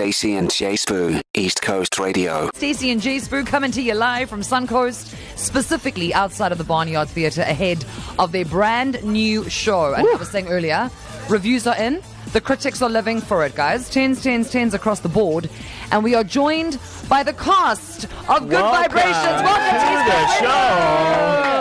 Stacey and J Sbu, East Coast Radio. Stacey and J Sbu coming to you live from Suncoast, specifically outside of the Barnyard Theatre ahead of their brand new show. And I was saying earlier, reviews are in. The critics are living for it, guys. Tens, tens, tens across the board. And we are joined by the cast of Good Welcome Vibrations. Welcome to, to the East Coast Radio.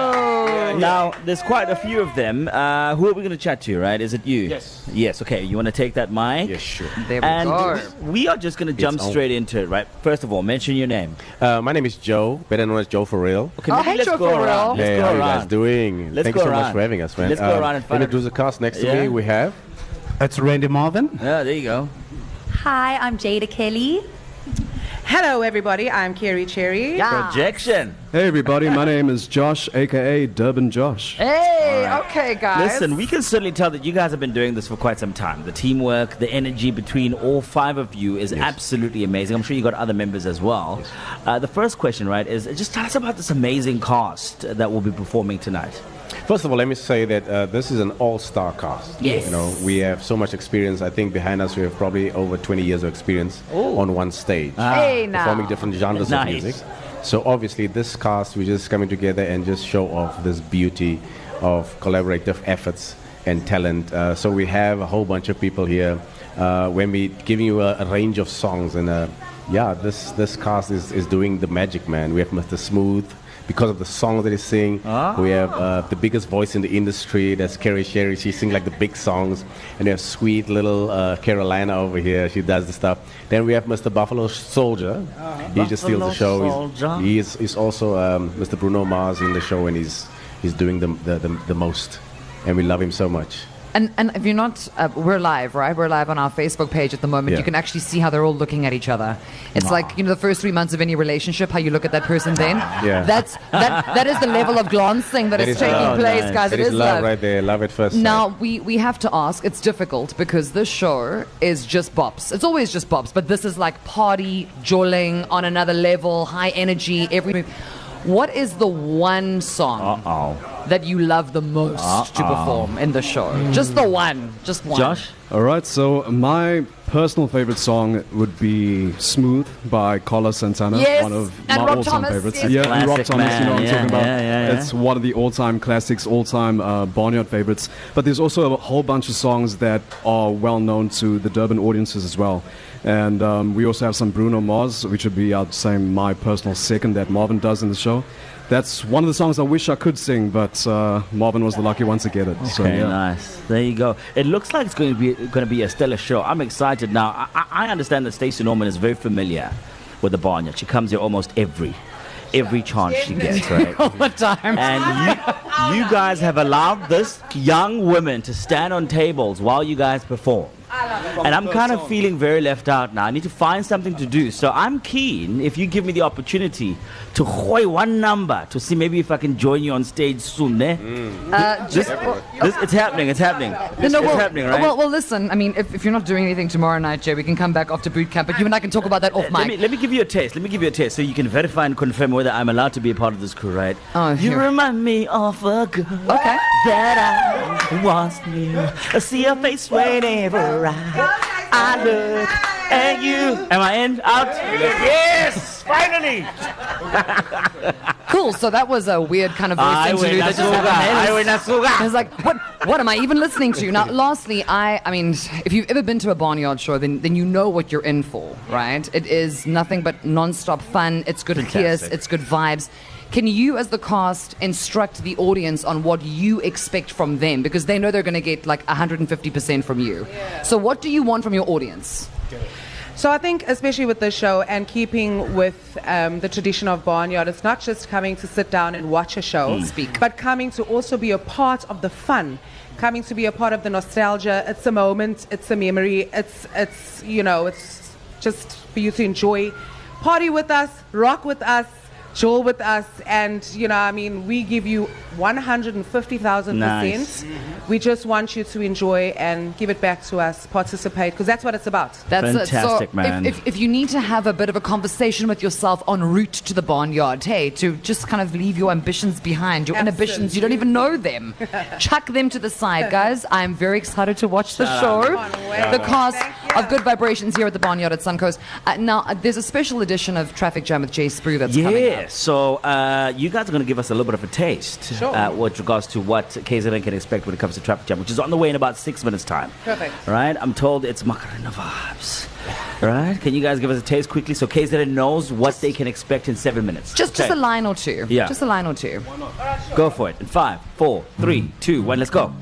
Now, there's quite a few of them. Uh, who are we going to chat to, right? Is it you? Yes. Yes, okay. You want to take that mic? Yes, sure. There we And go. we are just going to jump on. straight into it, right? First of all, mention your name. Uh, my name is Joe, better known as Joe for real. Okay, Oh, maybe hey, let's Joe go for around. real. Let's hey, go how you guys doing? Let's Thank go you so around. much for having us, man. Let's go around and front of- Introduce the cast next to me. We have. It's Randy Marvin. Yeah, there you go. Hi, I'm Jada Kelly. Hello, everybody. I'm Carrie Cherry. Projection. Hey everybody, my name is Josh, aka Durban Josh. Hey, okay, guys. Listen, we can certainly tell that you guys have been doing this for quite some time. The teamwork, the energy between all five of you is absolutely amazing. I'm sure you got other members as well. Uh, the first question, right, is just tell us about this amazing cast that will be performing tonight. First of all, let me say that uh, this is an all-star cast. Yes. You know, we have so much experience. I think behind us we have probably over 20 years of experience on one stage, hey, now. performing different genres Nice. of music. So obviously, this cast we're just coming together and just show off this beauty of collaborative efforts and talent. Uh, so we have a whole bunch of people here. Uh, when we giving you a, a range of songs and uh, yeah, this this cast is, is doing the magic, man. We have Mr. Smooth because of the songs that he sing. We have uh, the biggest voice in the industry. That's Carrie Sherry. She sings like the big songs. And we have sweet little uh, Carolina over here. She does the stuff. Then we have Mr. Buffalo Soldier. he just steals the show. He's- He is he's also um, Mr. Bruno Mars in the show, and he's he's doing the the, the, the most. And we love him so much. And, and if you're not, uh, we're live, right? We're live on our Facebook page at the moment. Yeah. You can actually see how they're all looking at each other. It's like you know the first three months of any relationship, how you look at that person. Then Yeah. that's that that is the level of glancing that That is is taking love. place, nice. guys. That it is is love right there. Love at first sight. Now we we have to ask. It's difficult because this show is just bops. It's always just bops, but this is like party, jolling on another level, high energy. Every what is the one song Uh oh. That you love the most to perform in the show? Just the one, just one. Josh? All right, so my personal favorite song would be "Smooth" by Carlos Santana. Yes, one of and my Rob all-time Thomas, favorites. yes. Yeah, Classic, Rob Thomas. You know what I'm talking about. yeah, yeah, yeah. It's one of the all-time classics, all-time uh, barnyard favorites. But there's also a whole bunch of songs that are well known to the Durban audiences as well. And um, we also have some Bruno Mars, which would be, I'd say, my personal second that Marvin does in the show. That's one of the songs I wish I could sing, but uh, Marvin was the lucky one to get it. So, Okay, yeah. nice. There you go. It looks like it's going to be going to be a stellar show. I'm excited now. I, I I understand that Stacey Norman is very familiar with the barnyard. She comes here almost every every chance she gets, right? all the time. And you, you guys have allowed this young woman to stand on tables while you guys perform. And I'm kind of feeling very left out now. I need to find something to do. So I'm keen if you give me the opportunity to hoy one number to see maybe if I can join you on stage soon. Eh? Uh, This, this, it's happening. It's happening. It's, no, well, happening, right? well, well, listen. I mean, if, if you're not doing anything tomorrow night, Jay, we can come back after boot camp. But you and I can talk about that off mic. let me, mic. let me give you a taste. Let me give you a taste so you can verify and confirm whether I'm allowed to be a part of this crew, right? Oh, you here. remind me of a girl Okay. that I once knew. I see her face whenever I, I look at you. Am I in? Out? Yes! Finally! Cool. So that was a weird kind of voice I interlude win that just happened I win there. I was like, what? What am I even listening to? Now, lastly, I, I mean, if you've ever been to a barnyard show, then then you know what you're in for, right? It is nothing but non-stop fun. It's good Fantastic. kiss. It's good vibes. Can you, as the cast, instruct the audience on what you expect from them because they know they're going to get like 150 percent from you? So, what do you want from your audience? So I think, especially with this show and keeping with um, the tradition of Barnyard, it's not just coming to sit down and watch a show, Speak. but coming to also be a part of the fun, coming to be a part of the nostalgia. It's a moment, it's a memory, it's it's you know, it's just for you to enjoy, party with us, rock with us. Joel with us, and you know, I mean, we give you 150,000 Nice. percent. We just want you to enjoy and give it back to us, participate, because that's what it's about. That's Fantastic, it. So man. If, if, if you need to have a bit of a conversation with yourself en route to the barnyard, hey, to just kind of leave your ambitions behind, your inhibitions, you don't even know them. Chuck them to the side, guys. I'm very excited to watch the show. Come on. The cast, Of Good Vibrations here at the Barnyard at Suncoast. Uh, now, uh, there's a special edition of Traffic Jam with J Sbu that's coming Yeah, so uh, you guys are going to give us a little bit of a taste Sure. uh, with regards to what KZN can expect when it comes to Traffic Jam, which is on the way in about six minutes' time. Perfect. All right, I'm told it's Macarena vibes. All right, can you guys give us a taste quickly so KZN knows what they can expect in seven minutes? Just, just a line or two. Yeah. Just a line or two. Go for it. In five, four, three, two, one, let's go.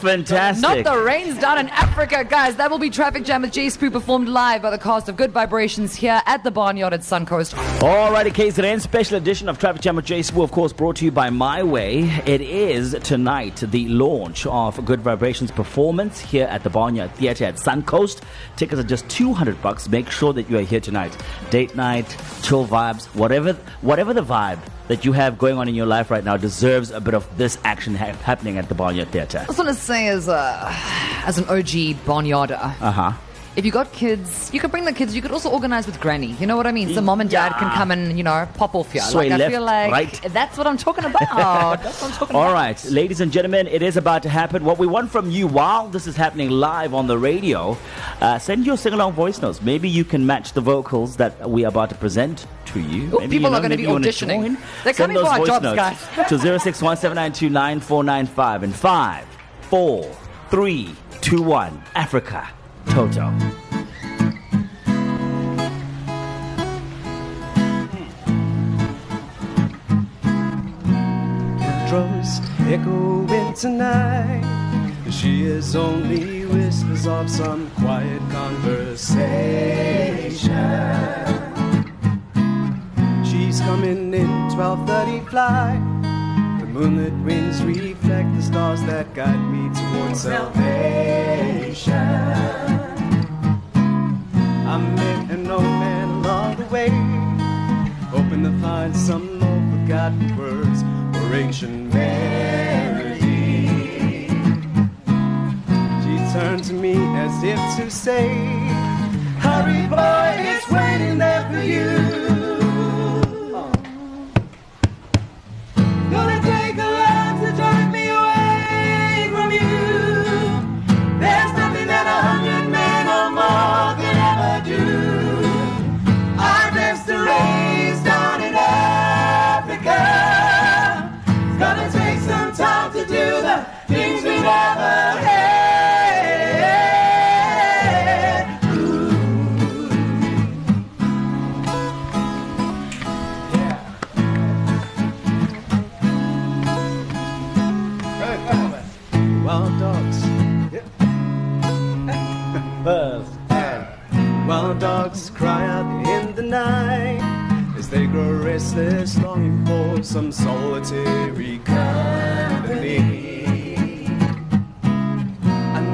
Fantastic. Not the rains down in Africa, guys. That will be Traffic Jam with J Sbu performed live by the cast of Good Vibrations here at the Barnyard at Suncoast. Alrighty, KZN special edition of Traffic Jam with J Sbu, of course, brought to you by My Way. It is tonight the launch of Good Vibrations performance here at the Barnyard Theatre at Suncoast. Tickets are just 200 bucks. Make sure that you are here tonight. Date night, chill vibes, whatever, whatever the vibe that you have going on in your life right now deserves a bit of this action ha- happening at the Barnyard Theatre. I just want to say, as a, as an OG barnyarder, Uh huh. if you got kids, you could bring the kids. You could also organize with granny. You know what I mean? So mom and dad can come and you know pop off here. Sway like I feel like right. that's what I'm talking about. that's what I'm talking All about. right, ladies and gentlemen, it is about to happen. What we want from you while this is happening live on the radio, uh, send your sing along voice notes. Maybe you can match the vocals that we are about to present to you. Oh, Maybe, people you know, are gonna be auditioning. join. They're Send coming those for our voice jobs, notes guys. to 0617929495 and 5, 4, 3, 2, 1. Africa. Toto. drums echoing tonight. She is only whispers of some quiet conversation. Coming in 12:30 flight. The moonlit wings reflect the stars that guide me towards salvation. I met an old man along the way, hoping to find some old forgotten words or ancient melody. She turned to me as if to say, Hurry, boy, it's waiting there for you. Restless, longing for some solitary company.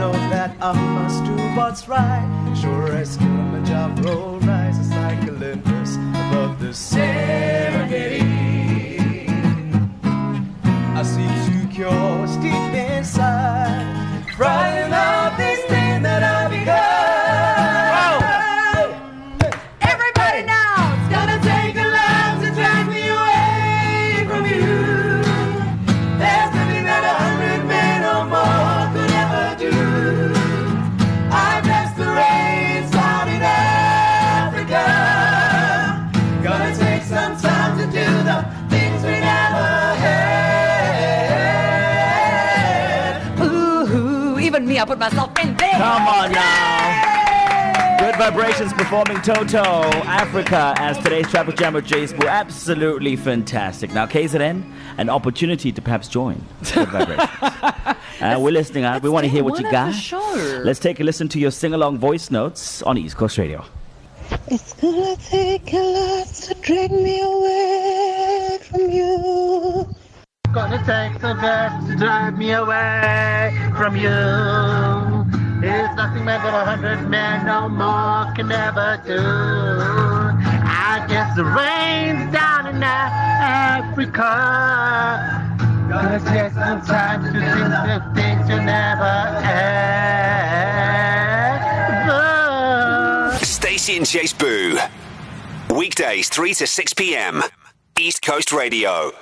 Know that I must do what's right, sure as Kilimanjaro rises even me, I put myself in there. Come on now. Good Vibrations performing Toto, Africa, as today's Traffic Jam with J Sbu. Absolutely fantastic. Now, KZN, an opportunity to perhaps join Good Vibrations. Uh, we're listening out. We want to hear what you got. at the show. Let's take a listen to your sing along voice notes on East Coast Radio. It's gonna take a lot to drag me away from you. Gonna take some best to drive me away from you. It's nothing more than a hundred men no more can ever do. I guess the rain's down in Africa. Gonna take some time to think the things you never ever. Stacey and J Sbu. Weekdays 3 to 6 p.m. East Coast Radio.